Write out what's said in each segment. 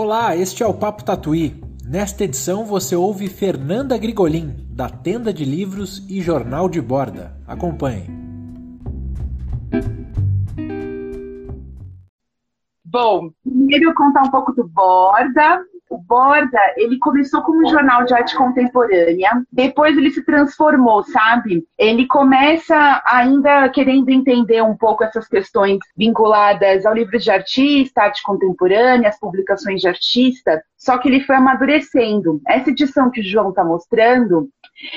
Olá, este é o Papo Tatuí. Nesta edição você ouve Fernanda Grigolin, da Tenda de Livros e Jornal de Borda. Acompanhe. Bom, primeiro contar um pouco do Borda, o Borda, ele começou como um jornal de arte contemporânea, depois ele se transformou, sabe? Ele começa ainda querendo entender um pouco essas questões vinculadas ao livro de artista, arte contemporânea, as publicações de artista, só que ele foi amadurecendo. Essa edição que o João está mostrando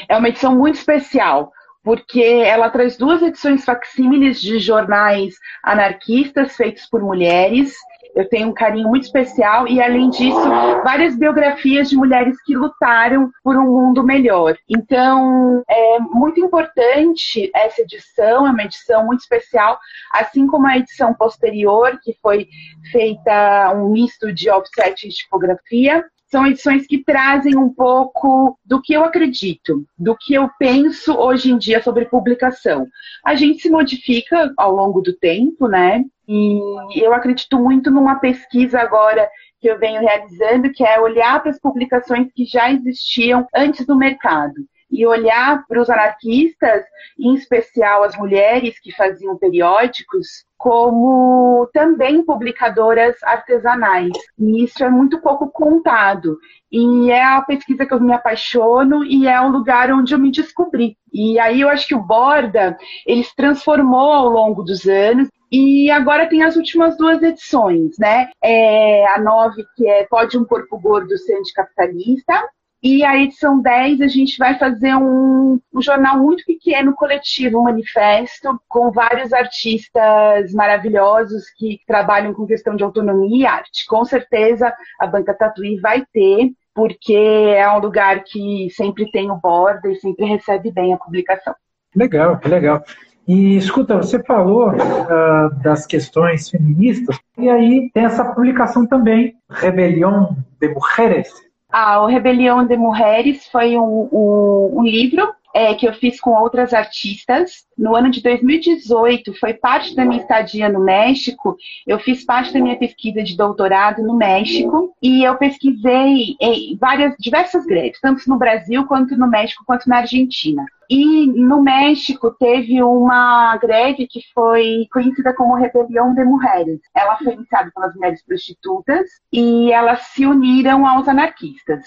é uma edição muito especial, porque ela traz duas edições facsímiles de jornais anarquistas feitos por mulheres eu tenho um carinho muito especial e, além disso, várias biografias de mulheres que lutaram por um mundo melhor. Então, é muito importante essa edição, é uma edição muito especial, assim como a edição posterior, que foi feita um misto de offset e tipografia são edições que trazem um pouco do que eu acredito, do que eu penso hoje em dia sobre publicação. A gente se modifica ao longo do tempo, né? E eu acredito muito numa pesquisa agora que eu venho realizando, que é olhar para as publicações que já existiam antes do mercado e olhar para os anarquistas, em especial as mulheres que faziam periódicos, como também publicadoras artesanais. E isso é muito pouco contado. E é a pesquisa que eu me apaixono e é o lugar onde eu me descobri. E aí eu acho que o Borda, ele se transformou ao longo dos anos e agora tem as últimas duas edições, né? É a nove, que é Pode um Corpo Gordo ser Anticapitalista, e a edição 10 a gente vai fazer um, um, jornal muito pequeno, coletivo, um manifesto, com vários artistas maravilhosos que trabalham com questão de autonomia e arte. Com certeza a Banca Tatuí vai ter, porque é um lugar que sempre tem o borda e sempre recebe bem a publicação. Legal, legal. E escuta, você falou uh, das questões feministas, e aí tem essa publicação também, Rebelião de Mulheres, o Rebelião de Mulheres foi um, um, um livro é, que eu fiz com outras artistas. No ano de 2018, foi parte da minha estadia no México. Eu fiz parte da minha pesquisa de doutorado no México e eu pesquisei em várias, diversas greves, tanto no Brasil quanto no México quanto na Argentina. E no México teve uma greve que foi conhecida como Rebelião de Mulheres. Ela foi iniciada pelas mulheres prostitutas e elas se uniram aos anarquistas.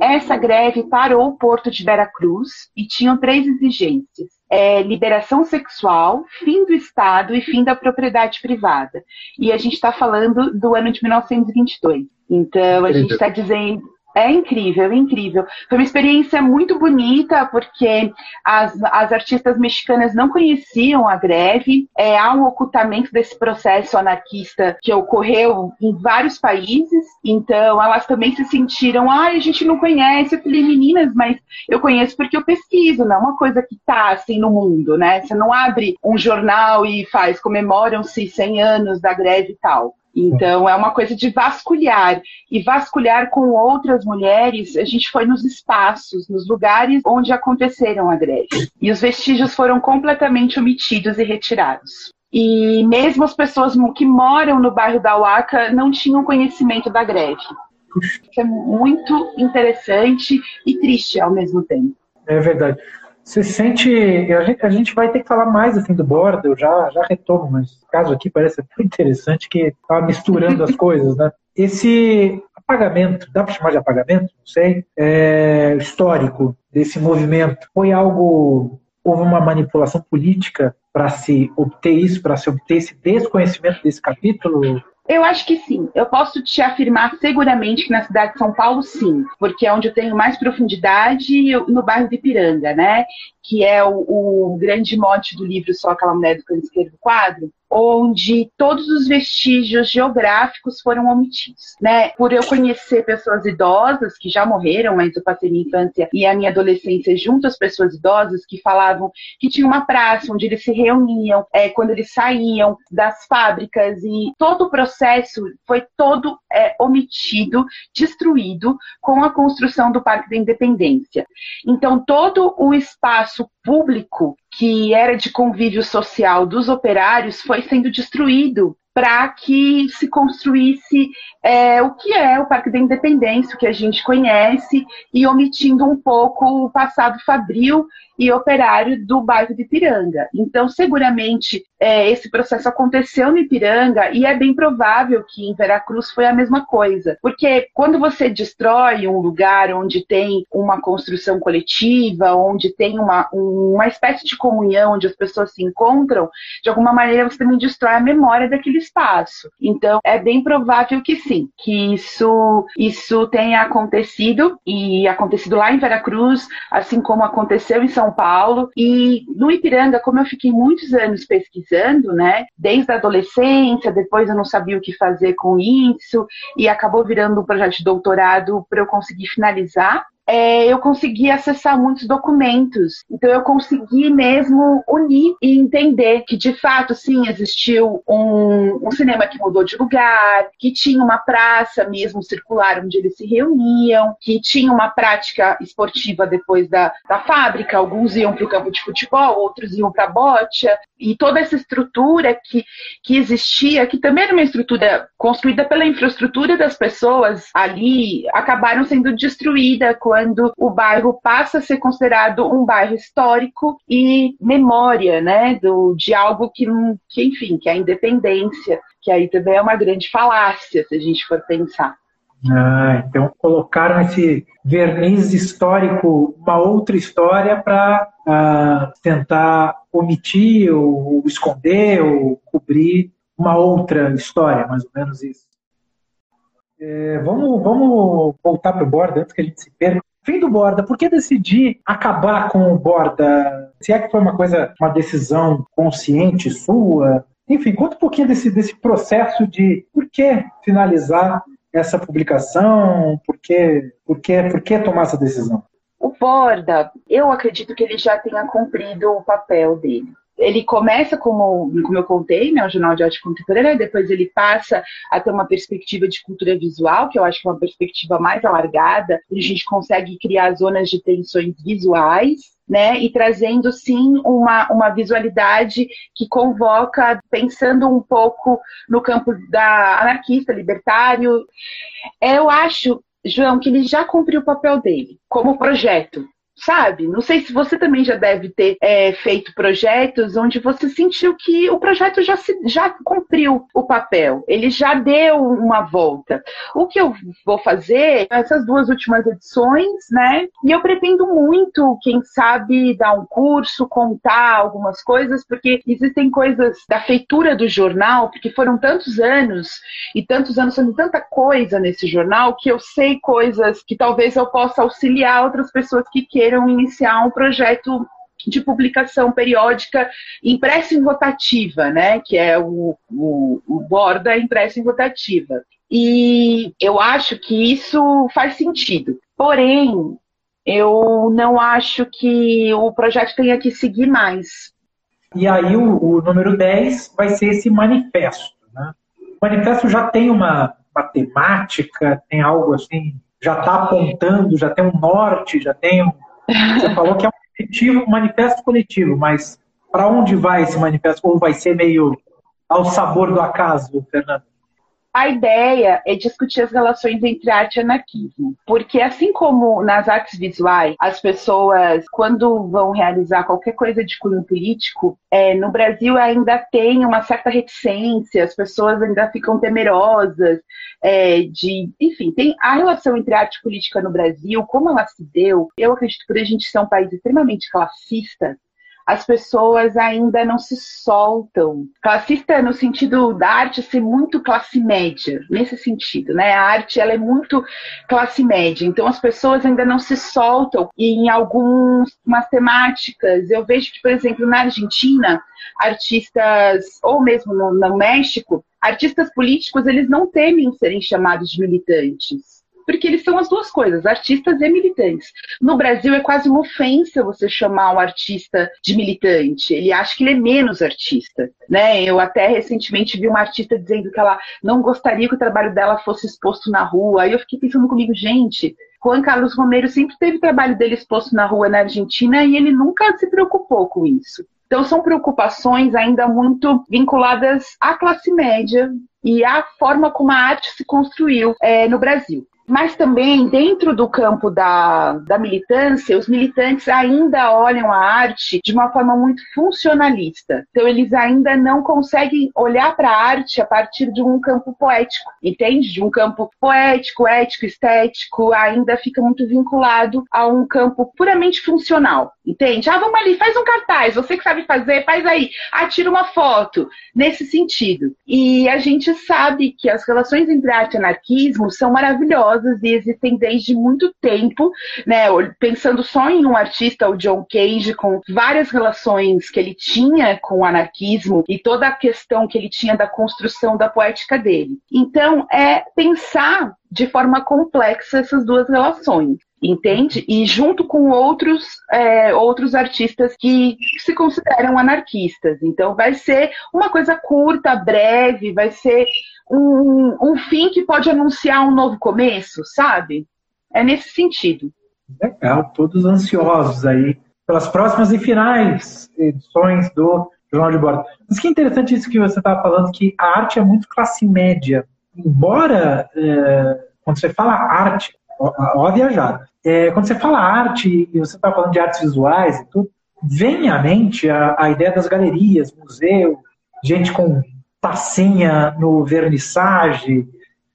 Essa greve parou o porto de Veracruz e tinham três exigências. É, liberação sexual, fim do Estado e fim da propriedade privada. E a gente está falando do ano de 1922. Então, a gente está dizendo é incrível, é incrível. Foi uma experiência muito bonita, porque as, as artistas mexicanas não conheciam a greve. É, há um ocultamento desse processo anarquista que ocorreu em vários países. Então, elas também se sentiram, ah, a gente não conhece. Eu falei, meninas, mas eu conheço porque eu pesquiso, não é uma coisa que está assim no mundo, né? Você não abre um jornal e faz, comemoram-se 100 anos da greve e tal. Então, é uma coisa de vasculhar. E vasculhar com outras mulheres, a gente foi nos espaços, nos lugares onde aconteceram a greve. E os vestígios foram completamente omitidos e retirados. E mesmo as pessoas que moram no bairro da Uaca não tinham conhecimento da greve. Isso é muito interessante e triste ao mesmo tempo. É verdade. Você sente. A gente, a gente, vai ter que falar mais assim do borda, eu já, já retomo, mas o caso aqui parece muito interessante que está misturando as coisas, né? Esse apagamento, dá para chamar de apagamento? Não sei. É, histórico desse movimento. Foi algo. Houve uma manipulação política para se obter isso, para se obter esse desconhecimento desse capítulo? Eu acho que sim. Eu posso te afirmar seguramente que na cidade de São Paulo, sim, porque é onde eu tenho mais profundidade no bairro de Ipiranga, né? Que é o, o grande mote do livro Só Aquela Mulher do Canto Esquerdo do Quadro, onde todos os vestígios geográficos foram omitidos, né? Por eu conhecer pessoas idosas que já morreram, mas eu passei minha infância e a minha adolescência junto às pessoas idosas que falavam que tinha uma praça onde eles se reuniam é, quando eles saíam das fábricas e todo o processo foi todo é, omitido, destruído com a construção do Parque da Independência. Então todo o espaço público que era de convívio social dos operários foi sendo destruído para que se construísse é, o que é o Parque da Independência, o que a gente conhece, e omitindo um pouco o passado fabril e operário do bairro de Ipiranga. Então, seguramente, é, esse processo aconteceu no Ipiranga e é bem provável que em Veracruz foi a mesma coisa. Porque quando você destrói um lugar onde tem uma construção coletiva, onde tem uma, uma espécie de comunhão, onde as pessoas se encontram, de alguma maneira você também destrói a memória daquele espaço. Então, é bem provável que sim, que isso, isso tenha acontecido e acontecido lá em Veracruz, assim como aconteceu em São Paulo. E no Ipiranga, como eu fiquei muitos anos pesquisando, né, desde a adolescência, depois eu não sabia o que fazer com isso, e acabou virando um projeto de doutorado para eu conseguir finalizar é, eu consegui acessar muitos documentos. Então eu consegui mesmo unir e entender que de fato sim existiu um, um, cinema que mudou de lugar, que tinha uma praça mesmo circular onde eles se reuniam, que tinha uma prática esportiva depois da, da fábrica. Alguns iam para o campo de futebol, outros iam para a bocha. E toda essa estrutura que, que existia, que também era uma estrutura construída pela infraestrutura das pessoas ali, acabaram sendo destruída com quando o bairro passa a ser considerado um bairro histórico e memória, né, do, de algo que, que, enfim, que é a independência, que aí também é uma grande falácia, se a gente for pensar. Ah, então colocaram esse verniz histórico, uma outra história para ah, tentar omitir ou esconder ou cobrir uma outra história, mais ou menos isso. É, vamos, vamos voltar para o Borda antes que a gente se perca. Fim do Borda, por que decidir acabar com o Borda? Se é que foi uma coisa, uma decisão consciente sua? Enfim, conta um pouquinho desse, desse processo de por que finalizar essa publicação, por que, por que, por que tomar essa decisão? O Borda, eu acredito que ele já tenha cumprido o papel dele ele começa como, como eu contei, né, o Jornal de Arte Contemporânea, depois ele passa a ter uma perspectiva de cultura visual, que eu acho que é uma perspectiva mais alargada, onde a gente consegue criar zonas de tensões visuais, né, e trazendo sim uma, uma visualidade que convoca, pensando um pouco no campo da anarquista, libertário. Eu acho, João, que ele já cumpriu o papel dele como projeto, sabe? Não sei se você também já deve ter é, feito projetos onde você sentiu que o projeto já, se, já cumpriu o papel, ele já deu uma volta. O que eu vou fazer, essas duas últimas edições, né? E eu pretendo muito, quem sabe, dar um curso, contar algumas coisas, porque existem coisas da feitura do jornal, porque foram tantos anos e tantos anos sendo tanta coisa nesse jornal que eu sei coisas que talvez eu possa auxiliar outras pessoas que queiram queiram iniciar um projeto de publicação periódica impresso em rotativa, né? Que é o, o, o borda impresso em rotativa. E eu acho que isso faz sentido. Porém, eu não acho que o projeto tenha que seguir mais. E aí o, o número 10 vai ser esse manifesto. Né? O manifesto já tem uma, uma temática, tem algo assim, já está apontando, já tem um norte, já tem um, você falou que é um coletivo, um manifesto coletivo, mas para onde vai esse manifesto? Ou vai ser meio ao sabor do acaso, Fernando? A ideia é discutir as relações entre arte e anarquismo, porque assim como nas artes visuais, as pessoas, quando vão realizar qualquer coisa de cunho político, é, no Brasil ainda tem uma certa reticência, as pessoas ainda ficam temerosas é, de, enfim, tem a relação entre arte e política no Brasil, como ela se deu. Eu acredito que por a gente ser um país extremamente classista, as pessoas ainda não se soltam. Classista no sentido da arte ser muito classe média, nesse sentido, né? A arte ela é muito classe média, então as pessoas ainda não se soltam em algumas temáticas. Eu vejo que, por exemplo, na Argentina, artistas, ou mesmo no, no México, artistas políticos, eles não temem serem chamados de militantes porque eles são as duas coisas, artistas e militantes. No Brasil é quase uma ofensa você chamar um artista de militante. Ele acha que ele é menos artista, né? Eu até recentemente vi uma artista dizendo que ela não gostaria que o trabalho dela fosse exposto na rua. Aí eu fiquei pensando comigo, gente, Juan Carlos Romero sempre teve o trabalho dele exposto na rua na Argentina e ele nunca se preocupou com isso. Então, são preocupações ainda muito vinculadas à classe média e à forma como a arte se construiu é, no Brasil. Mas também, dentro do campo da, da militância, os militantes ainda olham a arte de uma forma muito funcionalista. Então, eles ainda não conseguem olhar para a arte a partir de um campo poético, entende? De um campo poético, ético, estético, ainda fica muito vinculado a um campo puramente funcional, entende? Ah, vamos ali, faz um cartaz, você que sabe fazer, faz aí, ah, tira uma foto, nesse sentido. E a gente sabe que as relações entre arte e anarquismo são maravilhosas e existem desde muito tempo, né? Pensando só em um artista, o John Cage, com várias relações que ele tinha com o anarquismo e toda a questão que ele tinha da construção da poética dele. Então, é pensar de forma complexa essas duas relações entende? E junto com outros, é, outros artistas que se consideram anarquistas. Então vai ser uma coisa curta, breve, vai ser um, um fim que pode anunciar um novo começo, sabe? É nesse sentido. Legal, todos ansiosos aí pelas próximas e finais edições do Jornal de Bordo. Mas que interessante isso que você estava falando, que a arte é muito classe média. Embora, é, quando você fala arte, ó, ó é, quando você fala arte e você está falando de artes visuais e tudo, vem à mente a, a ideia das galerias, museu, gente com tacinha no vernissage,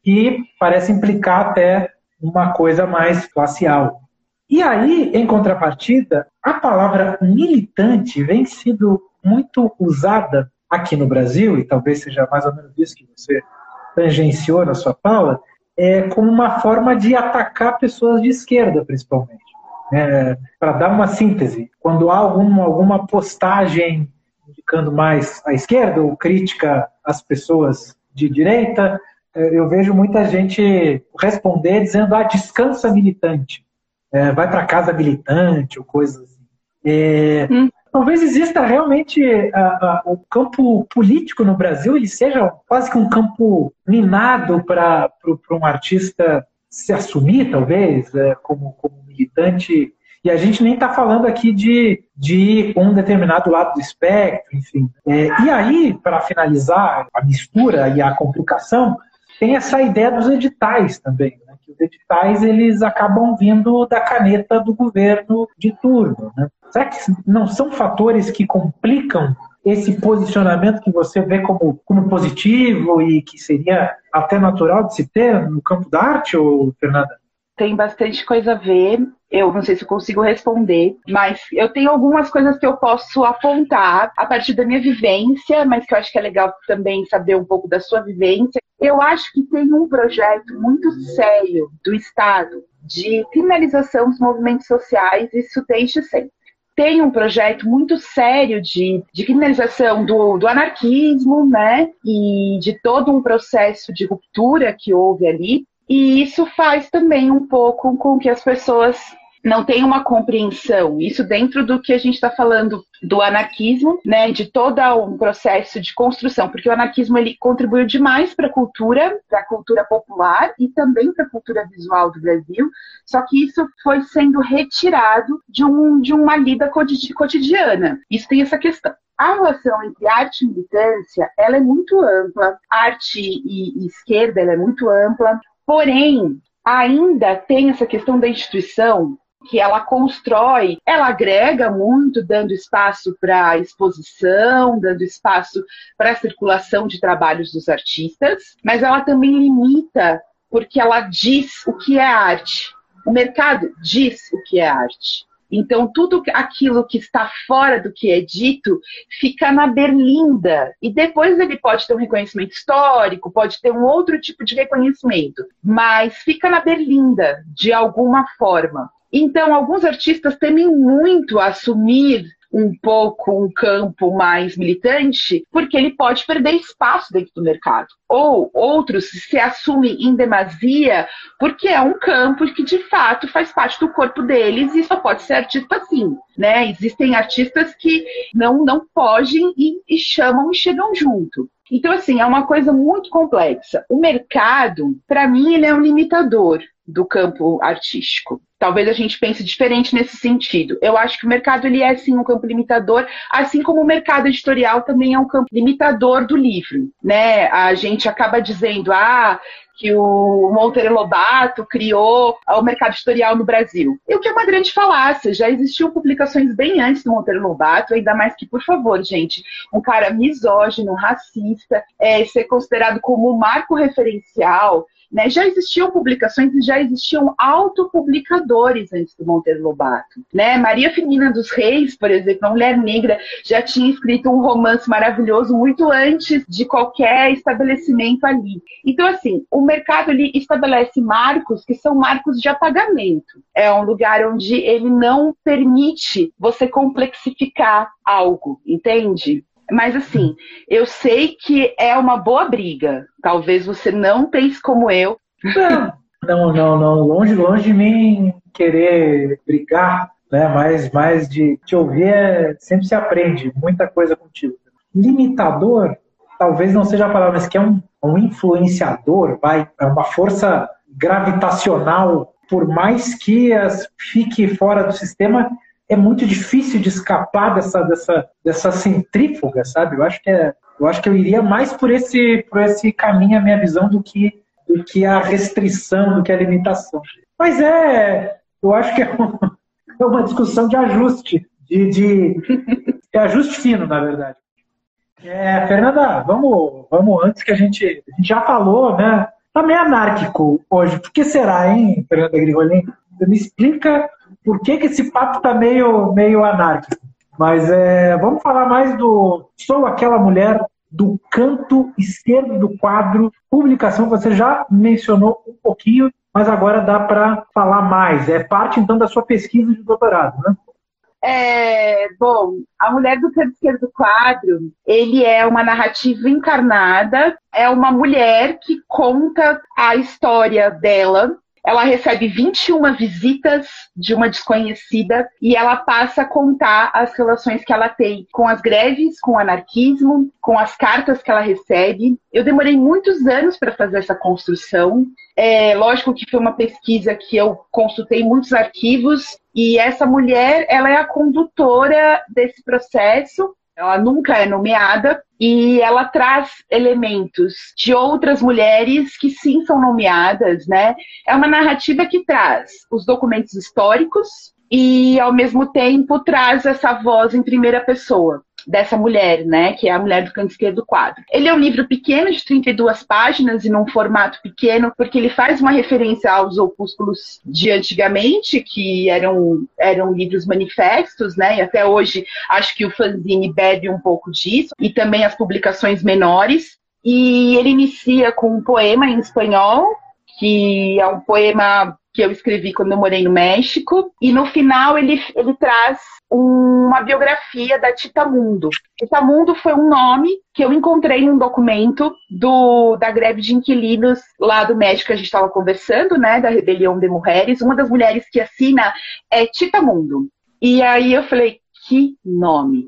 e parece implicar até uma coisa mais glacial. E aí, em contrapartida, a palavra militante vem sido muito usada aqui no Brasil, e talvez seja mais ou menos isso que você tangenciou na sua fala, é, como uma forma de atacar pessoas de esquerda, principalmente. É, Para dar uma síntese, quando há algum, alguma postagem indicando mais a esquerda ou crítica às pessoas de direita, é, eu vejo muita gente responder dizendo: ah, descansa militante, é, vai para casa militante ou coisas assim. É, hum. Talvez exista realmente a, a, o campo político no Brasil ele seja quase que um campo minado para um artista se assumir, talvez, é, como, como militante e a gente nem está falando aqui de, de um determinado lado do espectro, enfim. É, e aí, para finalizar a mistura e a complicação, tem essa ideia dos editais também. Né? Que os editais eles acabam vindo da caneta do governo de turno. Né? Será que não são fatores que complicam esse posicionamento que você vê como, como positivo e que seria até natural de se ter no campo da arte, ou Fernanda? Tem bastante coisa a ver. Eu não sei se consigo responder, mas eu tenho algumas coisas que eu posso apontar a partir da minha vivência, mas que eu acho que é legal também saber um pouco da sua vivência. Eu acho que tem um projeto muito sério do Estado de criminalização dos movimentos sociais, isso desde sempre tem um projeto muito sério de, de criminalização do, do, anarquismo, né? E de todo um processo de ruptura que houve ali. E isso faz também um pouco com que as pessoas não tem uma compreensão. Isso dentro do que a gente está falando do anarquismo, né, de todo um processo de construção, porque o anarquismo ele contribuiu demais para a cultura, para a cultura popular e também para a cultura visual do Brasil. Só que isso foi sendo retirado de, um, de uma lida cotidiana. Isso tem essa questão. A relação entre arte e militância, ela é muito ampla. Arte e, e esquerda, ela é muito ampla. Porém, ainda tem essa questão da instituição que ela constrói, ela agrega muito, dando espaço para exposição, dando espaço para circulação de trabalhos dos artistas, mas ela também limita porque ela diz o que é arte. O mercado diz o que é arte. Então, tudo aquilo que está fora do que é dito fica na berlinda. E depois ele pode ter um reconhecimento histórico, pode ter um outro tipo de reconhecimento, mas fica na berlinda, de alguma forma. Então, alguns artistas temem muito assumir um pouco um campo mais militante, porque ele pode perder espaço dentro do mercado. Ou outros se assumem em demasia, porque é um campo que de fato faz parte do corpo deles e só pode ser artista assim. Né? Existem artistas que não, não fogem e, e chamam e chegam junto. Então, assim, é uma coisa muito complexa. O mercado, para mim, ele é um limitador. Do campo artístico. Talvez a gente pense diferente nesse sentido. Eu acho que o mercado ele é sim um campo limitador, assim como o mercado editorial também é um campo limitador do livro, né? A gente acaba dizendo, ah, que o Monteiro Lobato criou o mercado editorial no Brasil. E o que é uma grande falácia. Já existiam publicações bem antes do Monteiro Lobato, ainda mais que, por favor, gente, um cara misógino, racista, é, ser considerado como marco referencial, né? Já existiam publicações e já existiam autopublicadores antes do Monteiro Lobato. Né? Maria Firmina dos Reis, por exemplo, uma mulher negra, já tinha escrito um romance maravilhoso muito antes de qualquer estabelecimento ali. Então, assim, o mercado ele estabelece marcos que são marcos de apagamento. É um lugar onde ele não permite você complexificar algo, entende? Mas assim, eu sei que é uma boa briga. Talvez você não pense como eu. Não, não, não. Longe, longe de mim querer brigar, né? Mas, mas de te ouvir é, sempre se aprende muita coisa contigo. Limitador, talvez não seja a palavra, mas que é um, um influenciador, vai, é uma força gravitacional, por mais que as fique fora do sistema, é muito difícil de escapar dessa, dessa, dessa centrífuga, sabe? Eu acho que é, eu acho que eu iria mais por esse, por esse caminho, a minha visão, do que, do que a restrição, do que a limitação. Mas é, eu acho que é uma, é uma discussão de ajuste, de, de, de ajuste fino, na verdade. É, Fernanda, vamos, vamos antes que a gente, a gente já falou, né? Tá meio anárquico hoje. Por que será, hein, Fernanda Grigolin? Me explica por que, que esse papo está meio, meio anárquico. Mas é, vamos falar mais do Sou Aquela Mulher, do canto esquerdo do quadro, publicação que você já mencionou um pouquinho, mas agora dá para falar mais. É parte, então, da sua pesquisa de doutorado, né? É, bom, A Mulher do Canto Esquerdo do Quadro, ele é uma narrativa encarnada, é uma mulher que conta a história dela ela recebe 21 visitas de uma desconhecida e ela passa a contar as relações que ela tem com as greves, com o anarquismo, com as cartas que ela recebe. Eu demorei muitos anos para fazer essa construção. É, lógico que foi uma pesquisa que eu consultei muitos arquivos e essa mulher, ela é a condutora desse processo ela nunca é nomeada e ela traz elementos de outras mulheres que sim são nomeadas, né? É uma narrativa que traz os documentos históricos e ao mesmo tempo traz essa voz em primeira pessoa dessa mulher, né, que é a mulher do canto esquerdo do quadro. Ele é um livro pequeno, de 32 páginas, e num formato pequeno, porque ele faz uma referência aos opúsculos de antigamente, que eram, eram livros manifestos, né, e até hoje acho que o fanzine bebe um pouco disso, e também as publicações menores. E ele inicia com um poema em espanhol, que é um poema que eu escrevi quando eu morei no México, e no final ele, ele traz uma biografia da Tita Mundo. Tita Mundo foi um nome que eu encontrei num documento do, da greve de inquilinos lá do México que a gente estava conversando, né, da rebelião de mulheres. Uma das mulheres que assina é Tita Mundo. E aí eu falei, que nome?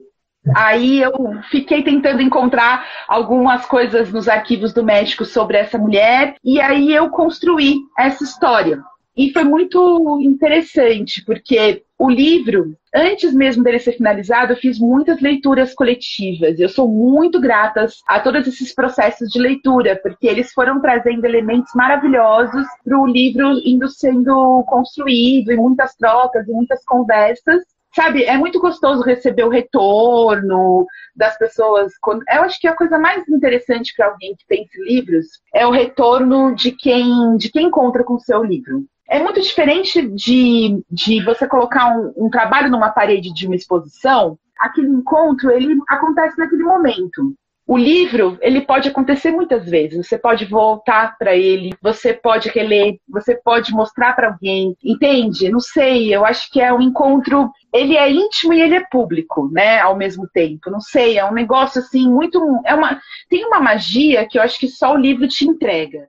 Aí eu fiquei tentando encontrar algumas coisas nos arquivos do México sobre essa mulher, e aí eu construí essa história. E foi muito interessante, porque o livro, antes mesmo dele ser finalizado, eu fiz muitas leituras coletivas. Eu sou muito grata a todos esses processos de leitura, porque eles foram trazendo elementos maravilhosos para o livro indo sendo construído, e muitas trocas, e muitas conversas sabe, é muito gostoso receber o retorno das pessoas. Eu acho que a coisa mais interessante para alguém que pense livros é o retorno de quem, de quem encontra com o seu livro. É muito diferente de, de você colocar um, um trabalho numa parede de uma exposição. Aquele encontro, ele acontece naquele momento. O livro, ele pode acontecer muitas vezes. Você pode voltar para ele, você pode reler, você pode mostrar para alguém. Entende? Não sei, eu acho que é um encontro, ele é íntimo e ele é público, né, ao mesmo tempo. Não sei, é um negócio assim muito, é uma tem uma magia que eu acho que só o livro te entrega.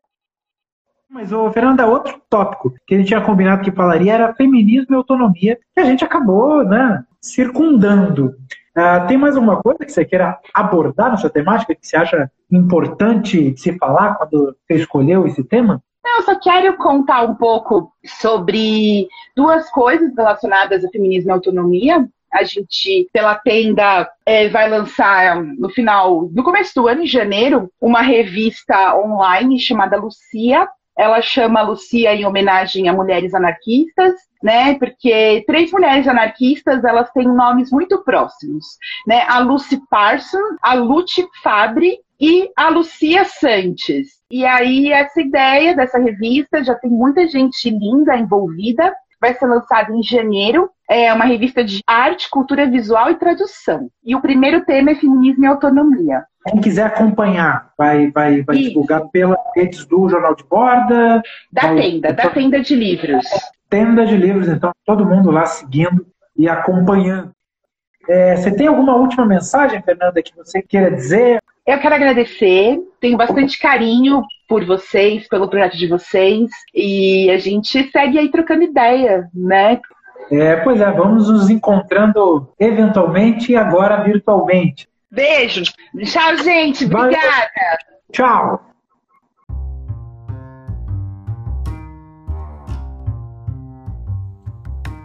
Mas, ô, Fernanda, outro tópico que a gente tinha combinado que falaria era feminismo e autonomia, que a gente acabou né, circundando. Uh, tem mais alguma coisa que você queira abordar nessa temática que você acha importante se falar quando você escolheu esse tema? Eu só quero contar um pouco sobre duas coisas relacionadas a feminismo e autonomia. A gente, pela tenda, é, vai lançar no final, no começo do ano, em janeiro, uma revista online chamada Lucia. Ela chama Lucia em homenagem a mulheres anarquistas, né? Porque três mulheres anarquistas, elas têm nomes muito próximos, né? A Lucy Parsons, a Lute Fabre e a Lucia Santos. E aí, essa ideia dessa revista já tem muita gente linda envolvida. Vai ser lançada em janeiro. É uma revista de arte, cultura visual e tradução. E o primeiro tema é feminismo e autonomia. Quem quiser acompanhar, vai, vai, vai divulgar pelas redes do Jornal de Borda. Da vai... tenda, da tenda de livros. Tenda de livros, então, todo mundo lá seguindo e acompanhando. É, você tem alguma última mensagem, Fernanda, que você queira dizer? Eu quero agradecer, tenho bastante carinho por vocês, pelo projeto de vocês, e a gente segue aí trocando ideia, né? É, pois é, vamos nos encontrando eventualmente e agora virtualmente. Beijo. Tchau, gente. Obrigada. Vai. Tchau.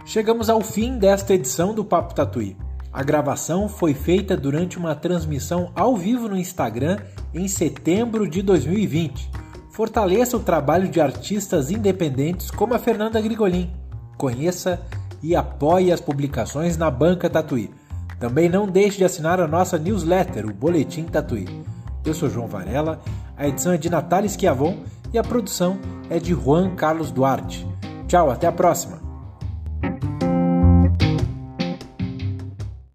Chegamos ao fim desta edição do Papo Tatuí. A gravação foi feita durante uma transmissão ao vivo no Instagram em setembro de 2020. Fortaleça o trabalho de artistas independentes como a Fernanda Grigolin. Conheça e apoie as publicações na Banca Tatuí. Também não deixe de assinar a nossa newsletter, o Boletim Tatuí. Eu sou João Varela, a edição é de Natália Schiavon e a produção é de Juan Carlos Duarte. Tchau, até a próxima!